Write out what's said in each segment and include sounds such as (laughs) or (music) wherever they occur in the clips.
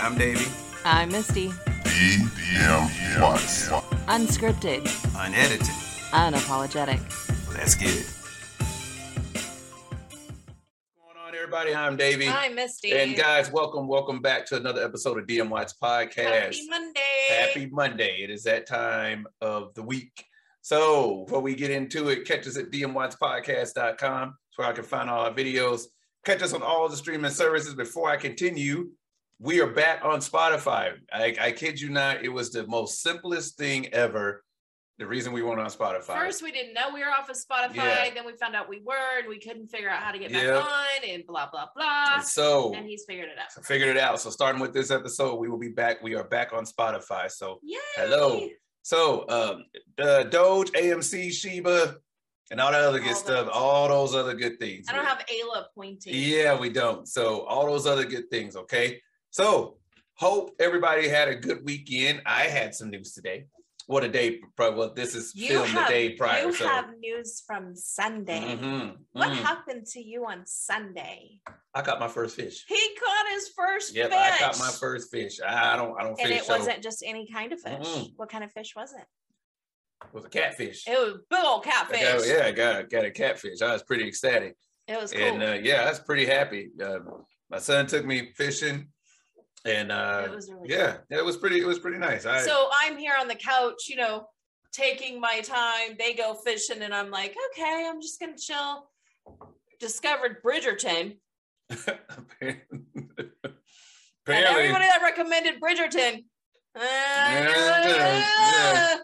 I'm Davey. I'm Misty. DM Watts. Unscripted, Unedited. unapologetic. Let's get it. What's going on, everybody? I'm Davey. Hi, Misty. And guys, welcome, welcome back to another episode of DM Watts Podcast. Happy Monday. Happy Monday. It is that time of the week. So before we get into it, catch us at dmwattspodcast.com. That's where I can find all our videos. Catch us on all the streaming services. Before I continue, we are back on Spotify. I, I kid you not, it was the most simplest thing ever. The reason we went on Spotify. First, we didn't know we were off of Spotify. Yeah. Then we found out we were, and we couldn't figure out how to get back on, and blah blah blah. And so And he's figured it out. I figured it out. So starting with this episode, we will be back. We are back on Spotify. So Yay! Hello. So, um, uh, Doge, AMC, Shiba, and all that other good All stuff, those. all those other good things. I don't have Ayla pointing. Yeah, we don't. So, all those other good things. Okay. So, hope everybody had a good weekend. I had some news today. What a day! Well, this is You filmed have, the day prior. you so, have news from Sunday. Mhm, What mhm. happened to you on Sunday? I caught my first fish. He caught his first Yep, fish. I caught my first fish. I I don't, I don't And fish. it so wasn't just any kind of fish. Mm-mm. What kind of fish was it? it was a catfish. It was big old I catfish. got- yeah, I got, got a catfish. I was pretty ecstatic. It was cool. and uh, yeah, I was pretty happy. Uh, my son took me fishing, and uh, it was really yeah, it was pretty. It was pretty nice. I, so I'm here on the couch, you know, taking my time. They go fishing, and I'm like, okay, I'm just gonna chill. Discovered Bridgerton, (laughs) and everybody that recommended Bridgerton. uh, yeah.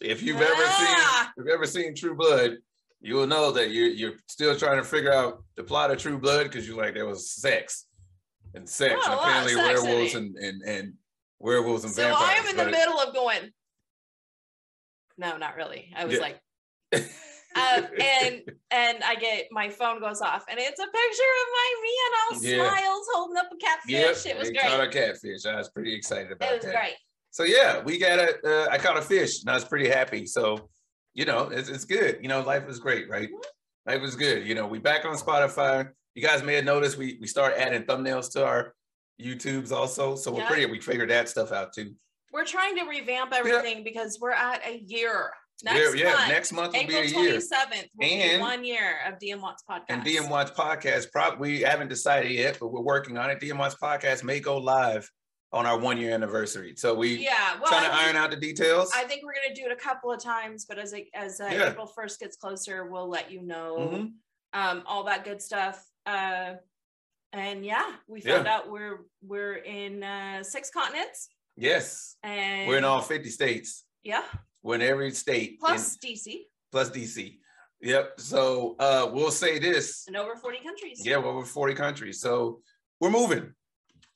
if you've ever seen, Ah. if you've ever seen True Blood, you will know that you're you're still trying to figure out the plot of True Blood because you're like there was sex and sex, Oh, and a lot of apparently sex werewolves and, and and werewolves and So vampires. I am in the middle of going. No, not really. I was Yeah. like, uh, (laughs) and and I get my phone goes off, and it's a picture of my me and all Yeah. smiles holding up a catfish. Yep, it was they great. caught a catfish. I was pretty excited about It It was that. great. So yeah, we got a. Uh, I caught a fish, and I was pretty happy. So, you know, it's, it's good. You know, life is great, right? Mm-hmm. Life is good. You know, we back on Spotify. You guys may have noticed we we start adding thumbnails to our YouTubes also. So we're Yeah. pretty. We figured that stuff out too. We're trying to revamp everything because we're at a year. Next yeah, yeah. month, Next month will April be a year. 27th will be one year of DM Watts podcast. And DM Watts Podcast, prop we haven't decided yet, but we're working on it. DM Watts Podcast may go live on our one year anniversary. So we yeah, well, trying to think, iron out the details. I think we're gonna do it a couple of times, but as it, as uh, Yeah. April first gets closer, we'll let you know Mhm. um, all that good stuff. Uh, and yeah, we Yeah. found out we're we're in uh, six continents, Yes, and we're in all 50 states. yeah, We're in every state. in- plus DC plus DC. Yep. So uh, we'll say this. and over forty countries. Yeah, we're 40 countries. So we're moving.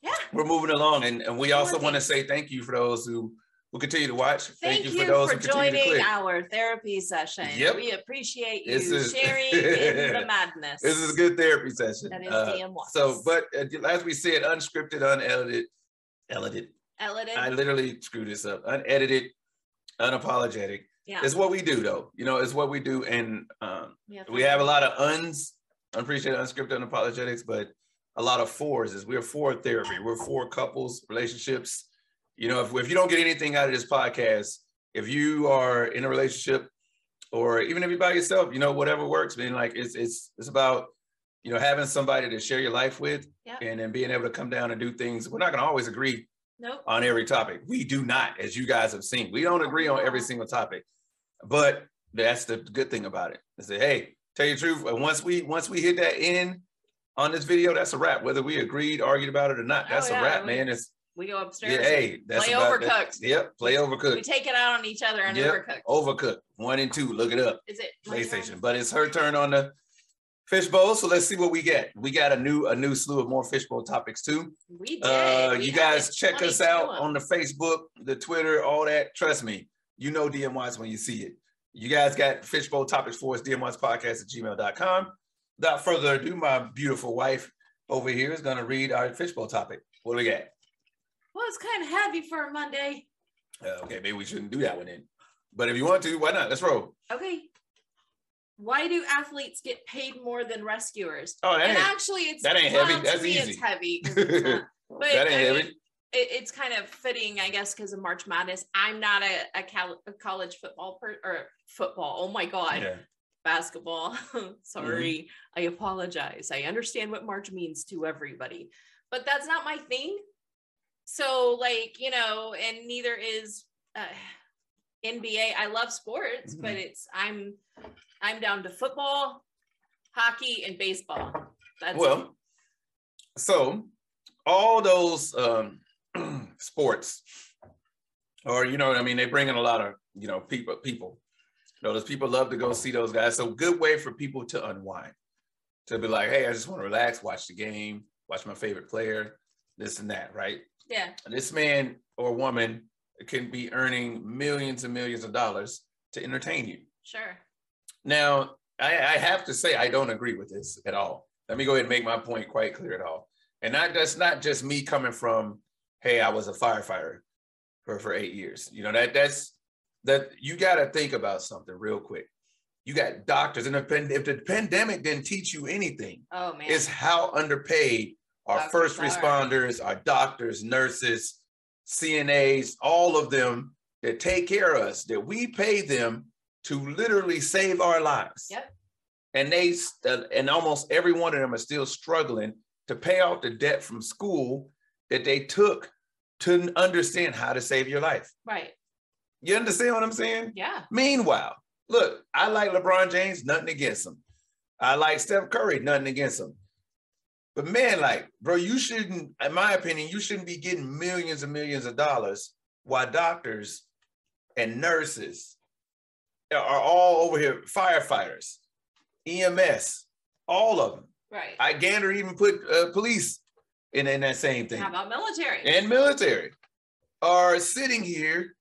Yeah. We're moving along. And, and we also want to say thank you for those who, who continue to watch. Thank, you, for those for who continue to joining our therapy session. Yep. We appreciate you is- sharing (laughs) in the madness. This is a good therapy session. That is Uh. So, but uh, as we said, unscripted, unedited, edited. Edited. I literally screwed this up. Unedited, unapologetic. yeah. It's what we do, though. You know, it's what we do. And um, We have, we have a lot of uns, unappreciated, unscripted, unapologetics, but a lot of fours is we're for therapy. We're for couples, relationships. You know, if, if you don't get anything out of this podcast, if you are in a relationship or even if you're by yourself, you know, whatever works, man, like it's it's it's about, you know, having somebody to share your life with Yep. and then being able to come down and do things. We're not gonna always agree Nope. on every topic. We do not, as you guys have seen. We don't agree on every single topic, but that's the good thing about it. Is that hey, tell you the truth. uh, Once we once we hit that end on this video, that's a wrap. Whether we agreed, argued about it or not, Oh, that's yeah, a wrap, we- man. It's We go upstairs. yeah, hey, that's play about that- overcooked. Yep, play overcooked. We take it out on each other and Yep, overcooked. overcooked. One and two. Look it up. Is it? PlayStation. But it's her turn on the fishbowl. So let's see what we get. We got a new a new slew of more fishbowl topics too. We did. Uh, We you guys check us out on the Facebook, the Twitter, all that. Trust me, you know DM Watts when you see it. You guys got fishbowl topics for us, dmwattspodcast at gmail.com. Without further ado, my beautiful wife over here is going to read our fishbowl topic. What do we got? Well, it's kind of heavy for a Monday. Uh, okay, maybe we shouldn't do that one then. But if you want to, why not? Let's roll. Okay. Why do athletes get paid more than rescuers? Oh, that and ain't, actually, it's that ain't heavy. That's easy. It's heavy. it's (laughs) not. But that ain't I heavy. mean, it, it's kind of fitting, I guess, because of March Madness. I'm not a, a, cal- a college football per- or football. Oh my god, Yeah. basketball. (laughs) Sorry, I apologize. I understand what March means to everybody, but that's not my thing. So, like you know, and neither is uh, NBA. I love sports, but it's I'm I'm down to football, hockey, and baseball. That's it. Well, so all those um, (clears throat) sports, or you know, what I mean, they bring in a lot of you know people. People, you know, those people love to go see those guys. So good way for people to unwind, to be like, hey, I just want to relax, watch the game, watch my favorite player, this and that, right? Yeah, This man or woman can be earning millions and millions of dollars to entertain you. sure. Now, I, I have to say I don't agree with this at all. Let me go ahead and make my point quite clear at all. And not, that's not just me coming from, hey, I was a firefighter for, for eight years. You know, that that's that you got to think about something real quick. You got doctors, and if, if the pandemic didn't teach you anything, Oh man, is how underpaid our first responders, our doctors, nurses, CNAs, all of them that take care of us, that we pay them to literally save our lives. Yep. And they st- uh, and almost every one of them are still struggling to pay off the debt from school that they took to understand how to save your life. right. You understand what I'm saying? Yeah, Meanwhile, look, I like LeBron James, nothing against him. I like Steph Curry, nothing against him. But man, like, bro, you shouldn't, in my opinion, you shouldn't be getting millions and millions of dollars while doctors and nurses are all over here, firefighters, EMS, all of them. right. I gander even put uh, police in, in that same thing How about military? and military are sitting here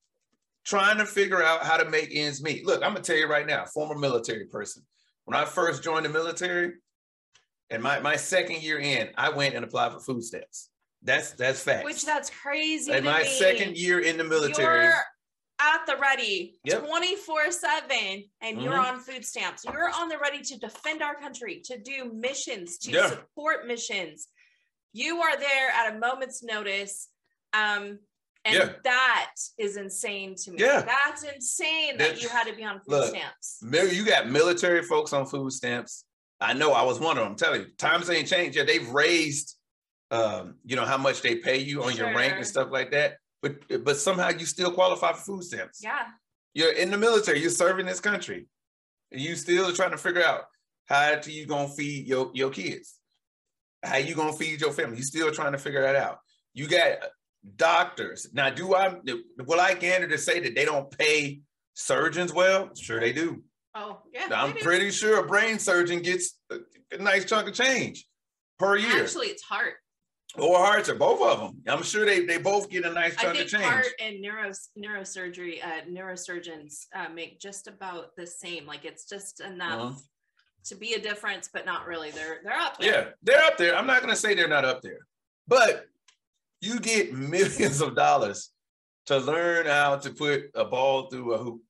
trying to figure out how to make ends meet. Look, I'm gonna tell you right now, former military person. When I first joined the military, and my, my second year in, I went and applied for food stamps. That's that's facts. Which that's crazy. to my me. second year in the military, You're at the ready Yep. 24 7 and you're Mhm. on food stamps. You're on the ready to defend our country, to do missions, to Yeah. support missions. You are there at a moment's notice. Um, and Yeah. that is insane to me. Yeah. That's insane that That- you had to be on food Look, stamps. You got military folks on food stamps. I know I was one of them. I'm telling you, times ain't changed. Yeah, they've raised, um, you know, how much they pay you on your rank and stuff like that. But but somehow you still qualify for food stamps. Yeah. You're in the military. You're serving this country. And you still trying to figure out how to, you gonna feed your your kids, how you gonna feed your family. You still trying to figure that out. You got doctors now. Do I will I gander to say that they don't pay surgeons well? Sure they do. Oh, yeah. I'm pretty sure a brain surgeon gets a, nice chunk of change per year, Actually, it's heart. or hearts, or both of them. I'm sure they they both get a nice I chunk of change. heart and neuro neurosurgery uh, neurosurgeons uh, make just about the same. Like it's just enough Uh-huh. to be a difference, but not really. They're they're up there. Yeah, they're up there. I'm not going to say they're not up there, but you get (laughs) millions of dollars to learn how to put a ball through a hoop,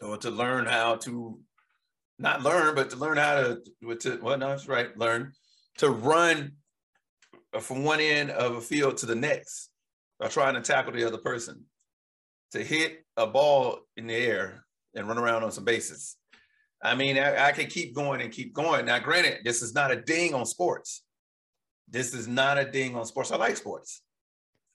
or to learn how to not learn, but to learn how to, to well, no, that's right, learn to run from one end of a field to the next, by trying to tackle the other person, to hit a ball in the air and run around on some bases. I mean, I, I can keep going and keep going. Now, granted, this is not a ding on sports. This is not a ding on sports. I like sports.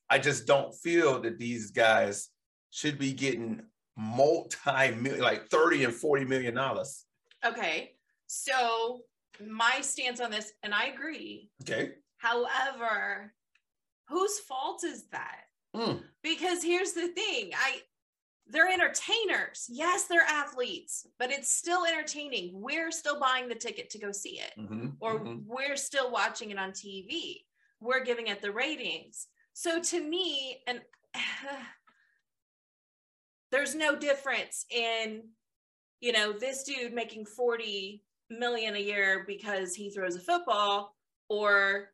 I just don't feel that these guys should be getting multi million, like 30 and 40 million dollars. Okay, so my stance on this, and I agree. Okay. However, whose fault is that? Mm. Because here's the thing, I they're entertainers. Yes, they're athletes, but it's still entertaining. We're still buying the ticket to go see it. Mhm, or mhm. we're still watching it on TV. We're giving it the ratings. So to me, and (sighs) there's no difference in, you know, this dude making 40 million a year because he throws a football or,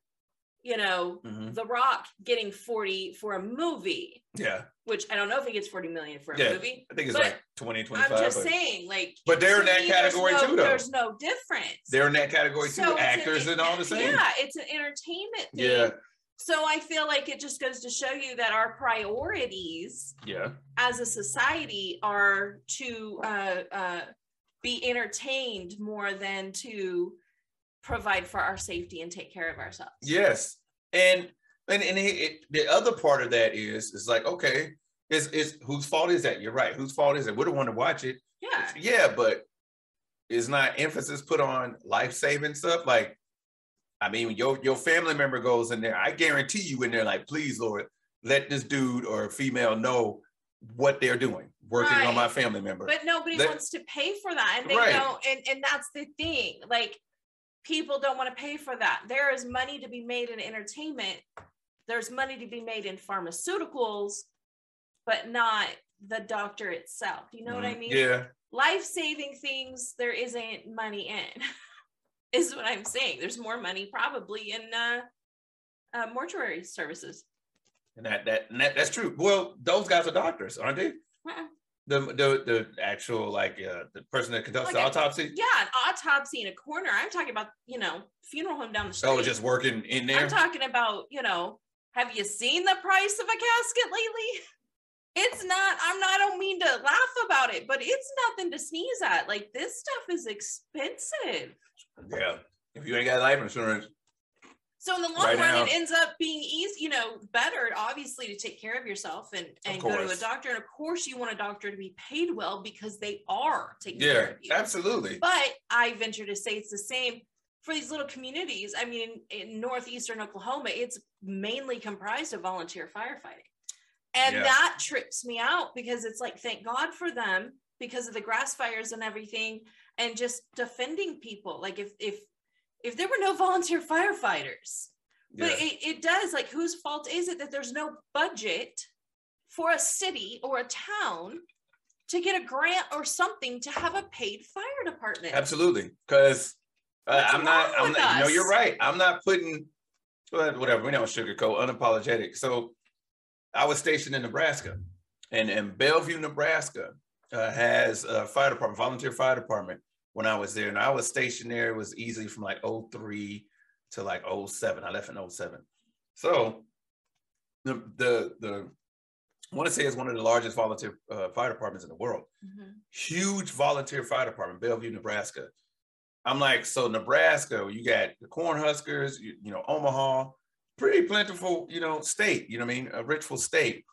you know, Mhm. The Rock getting 40 for a movie, Yeah. which I don't know if he gets 40 million for a Yeah. movie. I think it's like 20, 25. I'm just but saying, like, But they're in that me, category no- too, though. There's no difference. they're in that category too. So an- Actors and all the same. Yeah, it's an entertainment thing. Yeah. So I feel like it just goes to show you that our priorities Yeah. as a society are to uh, uh, be entertained more than to provide for our safety and take care of ourselves. Yes. And and, and it, it, the other part of that is is like, okay, is is whose fault is that? You're right. Whose fault is it? We're the one to watch it. Yeah. Yeah, but is not emphasis put on life saving stuff? Like, I mean, your your family member goes in there. I guarantee you in there, like, please, Lord, let this dude or female know what they're doing, working on my family member. But nobody That- wants to pay for that. And they Right. don't, and, and that's the thing. Like people don't want to pay for that. There is money to be made in entertainment. There's money to be made in pharmaceuticals, but not the doctor itself. You know what I Mm, mean? Yeah. life-saving things there isn't money in (laughs) is what i'm saying there's more money probably in uh, uh mortuary services And that that and that, that's true. Well, those guys are doctors, aren't they? Uh-uh. The the the actual like uh, the person that conducts the Like a- autopsy. yeah an autopsy in a corner i'm talking about you know funeral home down the street Oh, just working in there. i'm talking about you know have you seen the price of a casket lately (laughs) it's not i'm not i don't mean to laugh about it but it's nothing to sneeze at like this stuff is expensive yeah. If you ain't got life insurance, So in the long Right run, now. it ends up being easy, you know, better obviously to take care of yourself and, and go to a doctor. And of course, you want a doctor to be paid well because they are taking care yeah, of you. absolutely. But I venture to say it's the same for these little communities. I mean, in, in northeastern Oklahoma, it's mainly comprised of volunteer firefighting. And Yeah. that trips me out because it's like, thank God for them because of the grass fires and everything and just defending people. Like if if if there were no (laughs) volunteer firefighters, but Yeah. it, it does like whose fault is it that there's no budget for a city or a town to get a grant or something to have a paid fire department? Absolutely, because uh, I'm not. I'm not. No, you're right. I'm not putting whatever. We don't sugarcoat. Unapologetic. So, I was stationed in Nebraska, and and Bellevue, Nebraska, uh, has a fire department, volunteer fire department. When I was there, and I was stationed there, it was easily from like 03 to like 07. I left in 07. So, the the the I want to say it's one of the largest volunteer uh, fire departments in the world Mhm. huge volunteer fire department, Bellevue, Nebraska. I'm like, so Nebraska, you got the Cornhuskers, you, you know, Omaha, pretty plentiful, you know, state, you know what I mean, a richful state.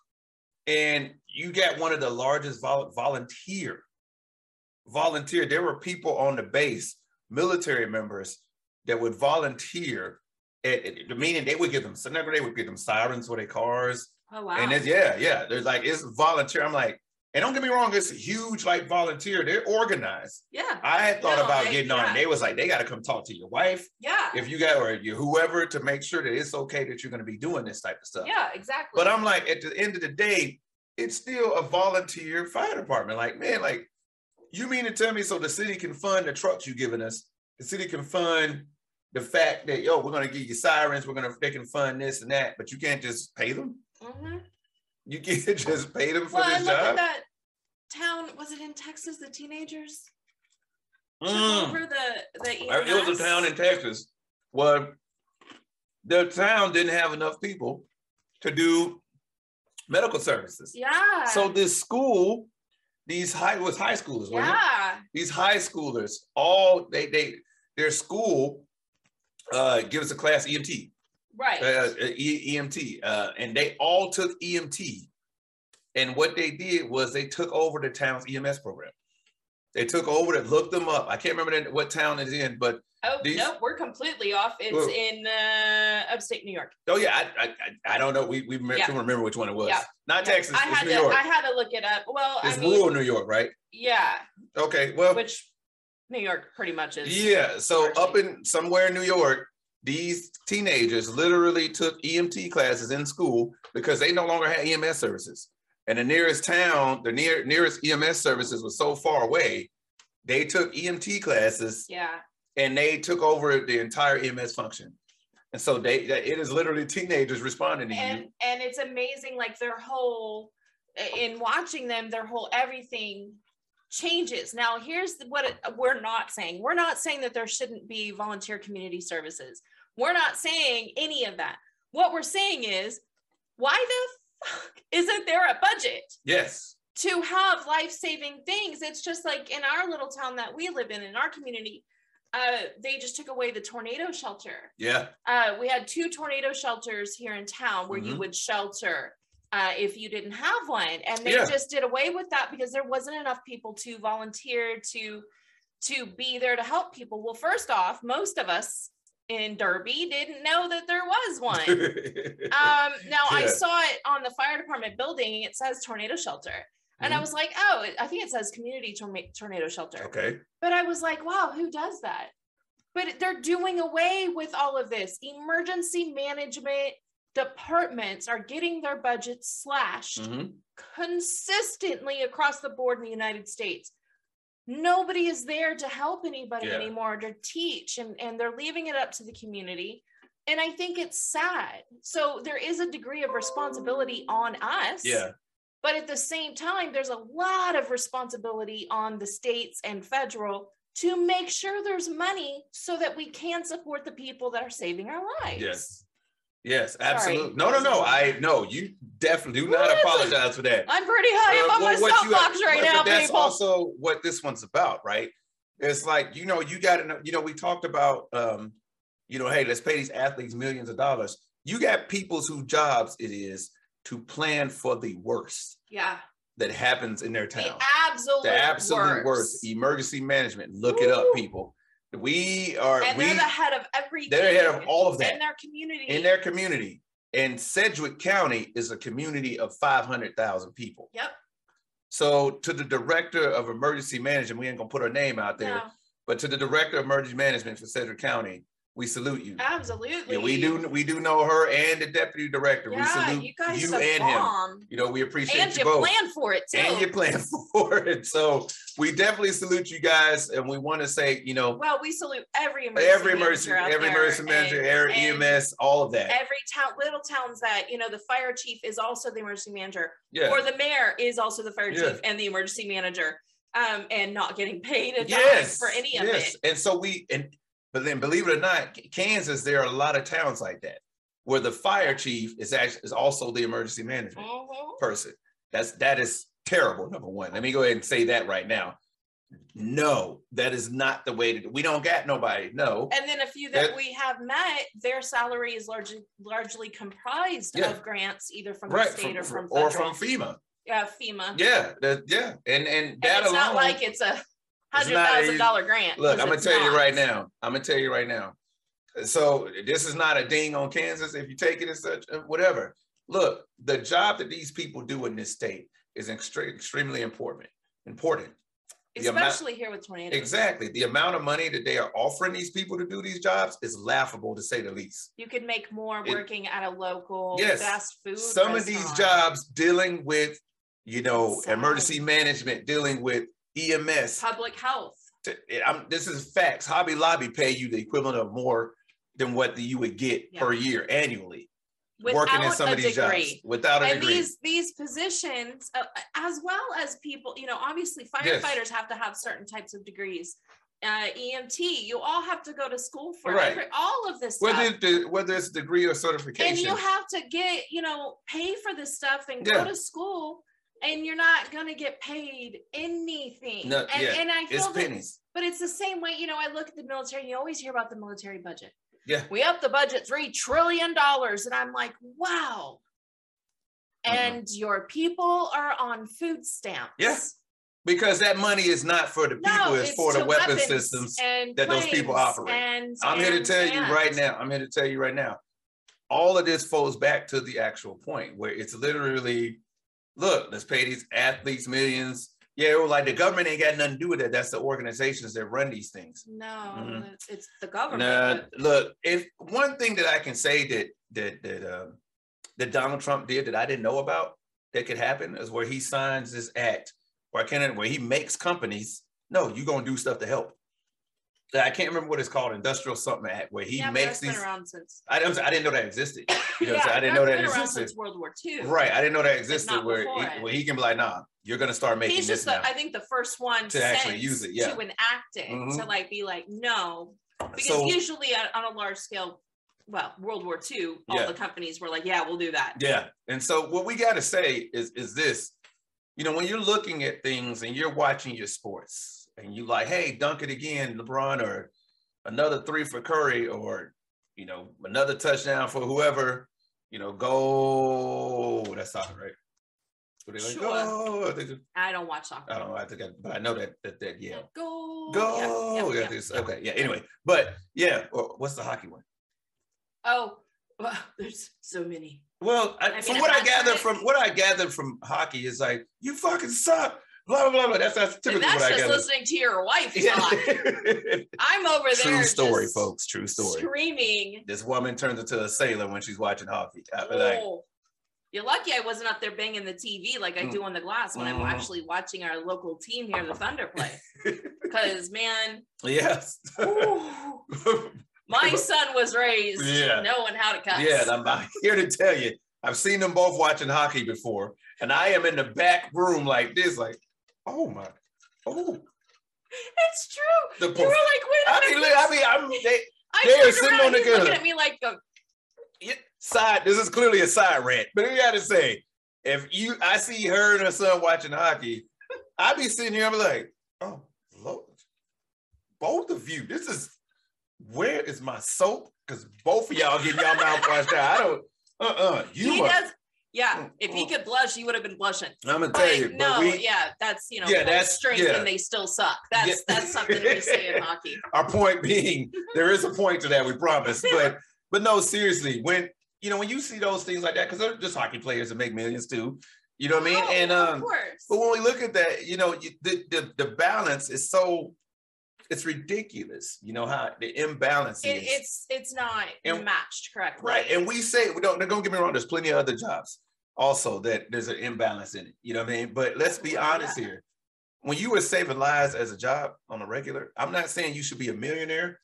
And you got one of the largest vol- volunteer, volunteer. There were people on the base, military members that would volunteer at, at the meaning they would give them, so never they would give them sirens for their cars. Oh wow. And it's yeah, yeah. There's like it's volunteer. I'm like, and don't get me wrong, it's a huge like volunteer. They're organized. yeah. I had thought No, about I- getting on. yeah. And they was like, they got to come talk to your wife Yeah. if you got or you whoever to make sure that it's okay that you're going to be doing this type of stuff. Yeah, exactly. But I'm like, at the end of the day, it's still a volunteer fire department. Like, man, like, you mean to tell me so the city can fund the trucks you giving us? The city can fund the fact that yo, we're gonna give you sirens, we're gonna they can fund this and that, but you can't just pay them. Mhm. You can't (laughs) just pay them for Well, this and look at job. that town. Was it in Texas? The teenagers Mm. over the the. Uh, It was a town in Texas. Well, the town didn't have enough people to do medical services. Yeah. So this school, these high was high schoolers, yeah. These high schoolers, all they they their school uh gives a class EMT, Right. uh, E- EMT, uh, and they all took EMT. And what they did was they took over the town's EMS program. They took over it, looked them up. I can't remember what town it's in, but oh these- nope, we're completely off. It's Well- in uh, upstate New York. oh yeah, I I, I- don't know. We we remember, Yeah. couldn't remember which one it was. Yeah. Not Yeah, Texas. I it's had New to. York. I had to look it up. Well, it's I mean, rural New York, right? yeah, Okay. Well, which New York pretty much is. Yeah, so up in somewhere in New York, these teenagers literally took EMT classes in school because they no longer had EMS services. And the nearest town, the near nearest EMS services was so far away, they took EMT classes Yeah. and they took over the entire EMS function. And so they it is literally teenagers responding to and you. and it's amazing like their whole in watching them their whole everything changes now here's what it, we're not saying we're not saying that there shouldn't be volunteer community services we're not saying any of that what we're saying is, why the fuck isn't there a budget Yes. to have life-saving things? It's just like in our little town that we live in, in our community, uh, they just took away the tornado shelter. Yeah. Uh, we had two tornado shelters here in town where you Mhm. would shelter uh, if you didn't have one, and they Yeah. just did away with that because there wasn't enough people to volunteer to to be there to help people. Well, first off, most of us in Derby didn't know that there was (laughs) one. um, now I saw it on the fire department building. It says tornado shelter, and I Mhm. was like, oh, I think it says community torma- tornado shelter. okay. But I was like, wow, who does that? But they're doing away with all of this. Emergency management departments are getting their budgets slashed Mhm. consistently across the board in the United States. Nobody is there to help anybody Yeah. anymore to teach, and, and they're leaving it up to the community. And I think it's sad. So there is a degree of responsibility on us. Yeah. But at the same time, there's a lot of responsibility on the states and federal to make sure there's money so that we can support the people that are saving our lives. Yes. Yes, Sorry. absolutely. No, no, no. I no, you definitely do not What? apologize for that. I'm pretty high Uh, up on well, my you- soapbox right but now, That's people. also what this one's about, right? It's like, you know, you got to know, you know, we talked about, um, you know, hey, let's pay these athletes millions of dollars. You got people's whose jobs it is to plan for the worst yeah. that happens in their The town. absolute, The absolute worst. Emergency management. Look it up, people. We are And we they're the head of everything. they're ahead of all of that in their community. in their community. And Sedgwick County is a community of 500,000 people. Yep. So to the director of emergency management, we ain't gonna put her name out there, No, but to the director of emergency management for Sedgwick County, we salute you. absolutely. Yeah, we do we do know her and the deputy director. we salute you guys you and him. You know, we appreciate And you you both. plan for it too. and you plan (laughs) for it. So we definitely salute you guys, and we want to say, you know, well, we salute every emergency every emergency, manager every emergency manager, and- every and EMS, all of that. every town, little towns that you know, the fire chief is also the emergency manager, Yeah. or the mayor is also the fire Yeah. chief and the emergency manager, um, and not getting paid yes for any of yes. it. and so we and but then believe it or not kansas there are a lot of towns like that where the fire chief is actually is also the emergency management Mhm. person that's that is terrible number one let me go ahead and say that right now no that is not the way to do we don't got nobody no And then a few that, That- we have met, their salary is largely largely comprised Yeah. of grants, either from right the state or from or federal. from fema yeah, FEMA. yeah that, yeah and and and that it's alone not like it's a hundred not thousand dollar grant. Look, I'm gonna tell you right now. I'm gonna tell you right now. So this is not a ding on Kansas. If you take it as such, uh, whatever. Look, the job that these people do in this state is extre- extremely important. Important. The amount- Especially here with tornadoes. Exactly. The amount of money that they are offering these people to do these jobs is laughable to say the least. You could make more It- working at a local Yes. fast food. Some of these jobs dealing with, you know, Sad. emergency management, dealing with EMS, public health. to- I'm, this is facts. Hobby Lobby pay you the equivalent of more than what you would get Yeah. per year annually Without working in some a of these degree. jobs without a and degree. these these positions uh, as well as people you know obviously Yes. firefighters have to have certain types of degrees uh, emt you all have to go to school for Right. every, all of this whether stuff. it's the, whether it's degree or certification. and you have to get you know pay for this stuff and Yeah. go to school and you're not going to get paid anything No, and, yeah, and i it's feel that, pennies. but it's the same way you know i look at the military you always hear about the military budget Yeah. we up the budget three trillion dollars and i'm like wow Mhm. and your people are on food stamps Yeah, Because that money is not for the people, no, it's, it's for the weapon weapons systems that those people operate. and I'm here to and- tell you right now. I'm here to tell you right now. All of this falls back to the actual point where it's literally, look, let's pay these athletes millions. Yeah, well, like the government ain't got nothing to do with that. That's the organizations that run these things. no Mhm. it's, it's the government but- look, if one thing that I can say that that that um, that Donald Trump did that I didn't know about that could happen is where he signs this act where can it where he makes companies. No, you're gonna do stuff to help. I can't remember what it's called, industrial something where he yeah, makes these. around since I didn't, I didn't know that existed. You know, yeah, so I didn't know that existed. since World War II. Right, I didn't know that existed. Where he, where he can be like, nah, you're gonna start making He's this just, now. the, I think, the first one To actually use it, yeah. to enact it to Mhm. like be like no, because So- usually on, on a large scale, well, World War II, all Yeah. the companies were like, yeah, we'll do that. Yeah. And so what we got to say is is this, you know, when you're looking at things and you're watching your sports and you like, hey, dunk it again, LeBron, or another three for Curry, or you know, another touchdown for whoever, you know, go. That's soccer, right? They like, Sure. go. I, I don't watch soccer. I don't know. I think, I, but I know that that that yeah. Go. Go. Yeah, Yeah, yeah, yeah. this- Okay. Yeah. Anyway, but yeah. or What's the hockey one? Oh, (laughs) well, there's so many. Well, I, I mean, from I'm what I gather from what I gathered from hockey is like you fucking suck. Blah blah blah. blah. That's that's typically that's what I just listening to your wife talk. (laughs) I'm over there. True story, folks. True story. Screaming. This woman turns into a sailor when she's watching hockey. I feel like, Oh. You're lucky I wasn't up there banging the TV like I Mm. do on the glass when I'm Mhm. actually watching our local team here, the Thunder, play. (laughs) Because man, yes. (laughs) my son was raised Yeah. knowing how to cuss. yeah, I'm here to tell you, I've seen them both watching hockey before, and I am in the back room like this, like, oh my, oh, it's true. the You were like, wait a I mean, minute. look, I mean, I'm they, I they are sitting around, on the he's looking gun. at me like, uh, Yeah, side. This is clearly a side rant, but we got to say, if you, I see her and her son watching hockey, I be sitting here, I'm like, oh Lord, both of you. This is where is my soap? Because both of y'all getting y'all mouth washed out. I don't. Uh uh You. he are- does. Yeah, Mm, if he mm. could blush, he would have been blushing. I'm gonna tell But you, no, we, yeah, that's you know, Yeah, that's- strength yeah. and they still suck. That's Yeah. that's something we say in (laughs) hockey. our point being, (laughs) there is a point to that. We promise, but (laughs) but no, seriously, when you know when you see those things like that, because they're just hockey players that make millions too. You know what I mean? Oh, and of um, course. But when we look at that, you know, you, the, the the balance is so it's ridiculous. You know how the imbalance It, is. it's it's not And- matched correctly. right. And we say we don't don't get me wrong, there's plenty of other jobs also that there's an imbalance in it. You know what I mean? But let's be honest Yeah. here. When you were saving lives as a job on a regular, I'm not saying you should be a millionaire,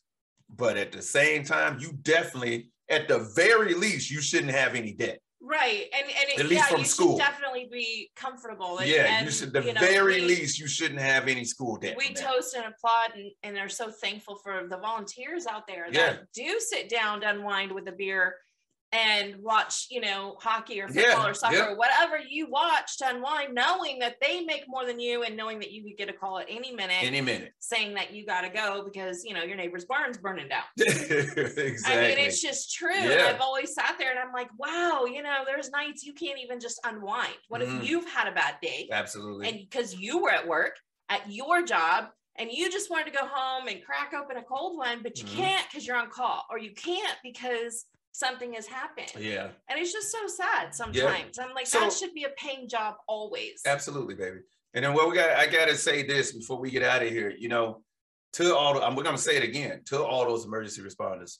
but at the same time, you definitely, at the very least, you shouldn't have any debt. Right. And and it, At least yeah, from you school. should definitely be comfortable. And, yeah, and, you should the you know, very we- least you shouldn't have any school debt. we toast and applaud and, and are so thankful for the volunteers out there that Yeah. do sit down to unwind with a beer and watch, you know, hockey or Yeah, football or soccer yeah. or whatever you watch to unwind, knowing that they make more than you and knowing that you could get a call at any minute any minute. saying that you got to go because, you know, your neighbor's barn's burning down. (laughs) exactly. I mean, it's just true. Yeah. I've always sat there and I'm like, wow, you know, there's nights you can't even just unwind. What Mm. if you've had a bad day? Absolutely. and because you were at work at your job and you just wanted to go home and crack open a cold one, but you Mhm. can't because you're on call, or you can't because something has happened. yeah, And it's just so sad sometimes. I'm like, So- that should be a paying job always. absolutely, baby. And then what we got, I gotta say this before we get out of here. You know, to all, the, I'm we're gonna say it again to all those emergency responders.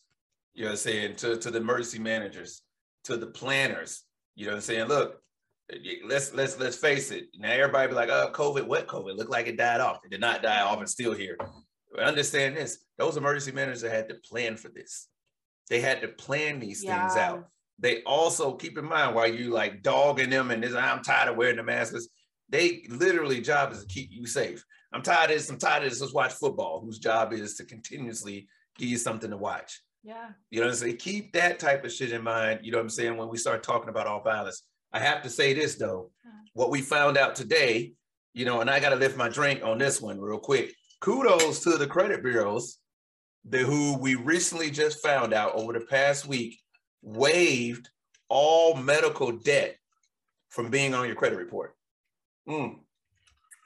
You know what I'm saying? To to the emergency managers, to the planners. You know what I'm saying? Look, let's let's let's face it. Now everybody be like, oh, COVID, what COVID? Look like it died off. It did not die off. It's still here. But understand this: those emergency managers had to plan for this. They had to plan these things out. They also keep in mind while you like dogging them and this, I'm tired of wearing the masks. They literally job is to keep you safe. I'm tired of this. I'm tired of this. Let's watch football. Whose job is to continuously give you something to watch. yeah. You know what I'm saying? Keep that type of shit in mind. You know what I'm saying? When we start talking about all violence, I have to say this though. What we found out today, you know, and I got to lift my drink on this one real quick. Kudos to the credit bureaus, the who we recently just found out over the past week waived all medical debt from being on your credit report. Mm.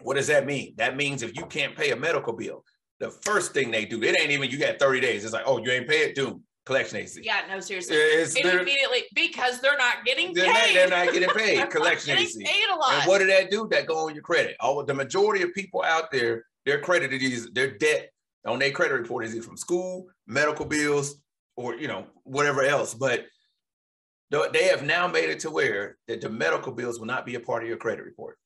What does that mean? That means if you can't pay a medical bill, the first thing they do, it ain't even you got 30 days. It's like, oh, you ain't pay it, doom, collection agency. Yeah, no, seriously. It's It immediately because they're not getting they're, paid. not, they're not getting (laughs) paid, collection getting agency. paid a lot. And what did that do? That go on your credit. All the majority of people out there, their credit is their debt on their credit report is it from school, medical bills, or you know whatever else. But they have now made it to where that the medical bills will not be a part of your credit report.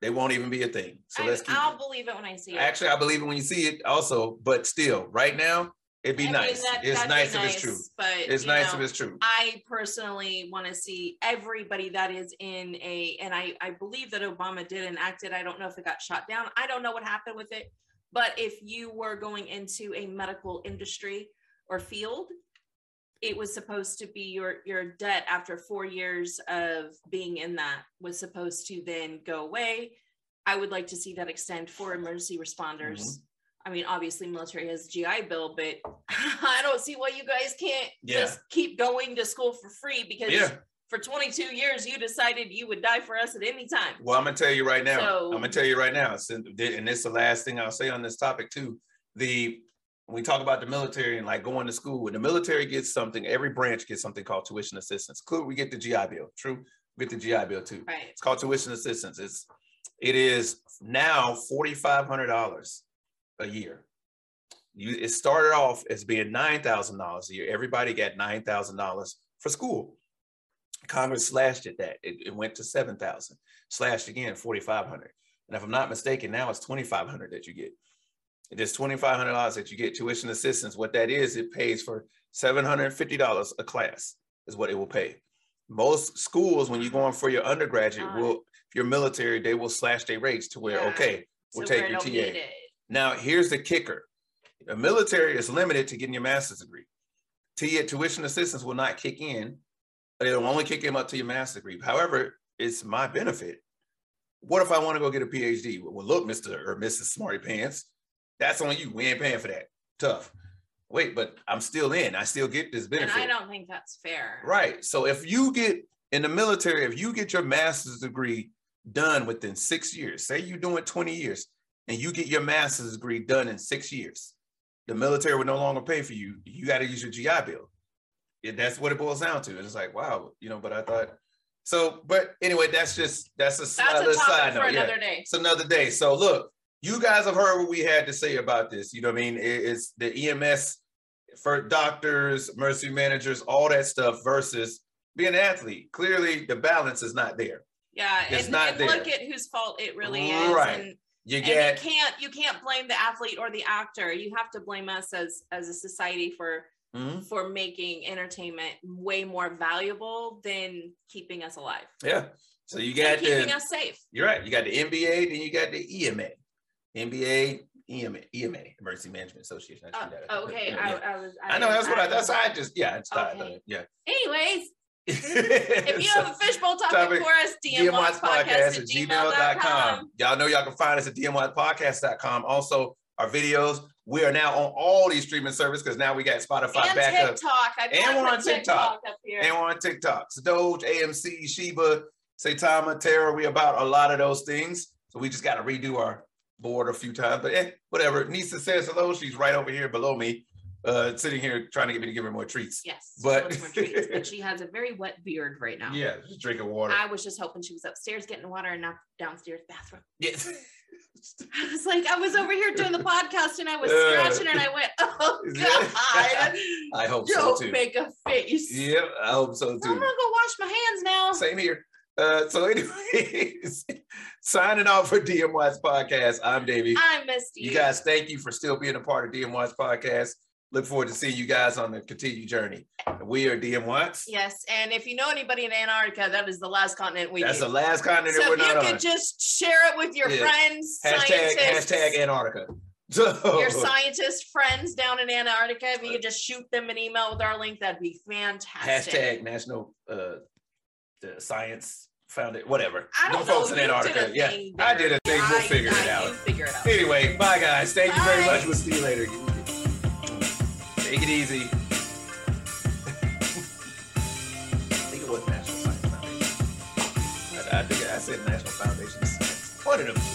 They won't even be a thing. So I, let's keep. I'll believe it when I see it. Actually, I believe it when you see it. Also, but still, right now, it'd be I nice. that- it's be nice if it's true. But It's nice know, if it's true. I personally want to see everybody that is in a, and I, I believe that Obama did enact it. I don't know if it got shot down. I don't know what happened with it. But if you were going into a medical industry or field, it was supposed to be your your debt after four years of being in that was supposed to then go away. I would like to see that extend for emergency responders. Mm-hmm. I mean, obviously, military has GI Bill, but (laughs) I don't see why you guys can't Yeah. just keep going to school for free because Yeah. For 22 years you decided you would die for us at any time. Well, I'm gonna tell you right now. So- I'm gonna tell you right now. And this is the last thing I'll say on this topic too. The when we talk about the military and like going to school, when the military gets something, every branch gets something called tuition assistance. Include we get the GI Bill. True, we get the GI Bill too. Right. It's called tuition assistance. It's it is now forty five hundred dollars a year. You it started off as being nine thousand dollars a year. Everybody got nine thousand dollars for school. Congress slashed it that it, it went to seven thousand, slashed again forty five hundred. And if I'm not mistaken, now it's twenty five hundred that you get. It is twenty five hundred dollars that you get tuition assistance. What that is, it pays for seven hundred and fifty dollars a class is what it will pay. Most schools, when you're going for your undergraduate, Uh. will if you're military, they will slash their rates to where Yeah. okay, we'll So take your TA. Now, here's the kicker. The military is limited to getting your master's degree. TA tuition assistance will not kick in. It'll only kick him up to your master's degree. However, it's my benefit. What if I want to go get a PhD? Well, look, Mr. or Mrs. Smarty Pants, that's on you. We ain't paying for that. Tough. Wait, but I'm still in. I still get this And benefit. I don't think that's fair. Right. So if you get in the military, if you get your master's degree done within six years, say you're doing 20 years and you get your master's degree done in six years, the military will no longer pay for you. You got to use your GI Bill. Yeah, that's what it boils down to. It's like, wow, you know, but I thought so, but anyway, that's just that's a, side, That's a side for note. Yeah. another day. It's another day. So look, you guys have heard what we had to say about this. You know what I mean? It- It's the EMS for doctors, emergency managers, all that stuff versus being an athlete. Clearly, the balance is not there. Yeah, It's and, not and there. look at whose fault it really is. Right. And, You and you can't you can't blame the athlete or the actor. You have to blame us as as a society for Mhm. for making entertainment way more valuable than keeping us alive. yeah. So you and got keeping the us safe. you're right. You got the NBA, then you got the EMA, NBA, EMA, EMA, Emergency Management Association. I that. okay, Yeah. I, I was. I know that's what I. That's I just yeah. It's Okay. yeah. Anyways, (laughs) if you have a fishbowl topic, Topic, for us, DMWattspodcast DMWattspodcast at gmail.com. Y'all know y'all can find us at DMWattspodcast.com. Also, our videos. We are now on all these streaming services because now we got Spotify And back up. TikTok. I And we're on TikTok. up here. And we're on TikTok. So Doge, AMC, Shiba, Saitama, Terra. We about a lot of those things. So we just got to redo our board a few times. But eh, whatever. Nisa says hello. She's right over here below me, uh, sitting here trying to get me to give her more treats. yes, But- she wants more treats, but she (laughs) has a very wet beard right now. Yeah, just drinking water. I was just hoping she was upstairs getting water and not downstairs bathroom. yes. (laughs) I was like, I was over here doing the podcast and I was scratching and I went, (laughs) oh God. (laughs) I hope so don't too. make a face. Yep, I hope so too. I'm gonna go wash my hands now. Same here. Uh, so, anyways, (laughs) signing off for DM Watts Podcast. I'm Davey. I missed you. You guys, thank you for still being a part of DM Watts Podcast. Look forward to seeing you guys on the continued journey. We are DM Watts. Yes, and if you know anybody in Antarctica, that is the last continent we That's need. the last continent so we're if you not could just share it with your Yeah. friends, Hashtag scientists, hashtag Antarctica. So, (laughs) your scientist friends down in Antarctica. If you could just shoot them an email with our link, that'd be fantastic. hashtag National uh, the Science Foundation, whatever. I don't folks know. in you did Antarctica. Yeah, thing I did a thing. We'll I- figure it I- out. Figure it out. Anyway, bye guys. Thank you very much. We'll see you later. Take it easy. I think it was National Science Foundation. I, I think I said National Foundation. One of them.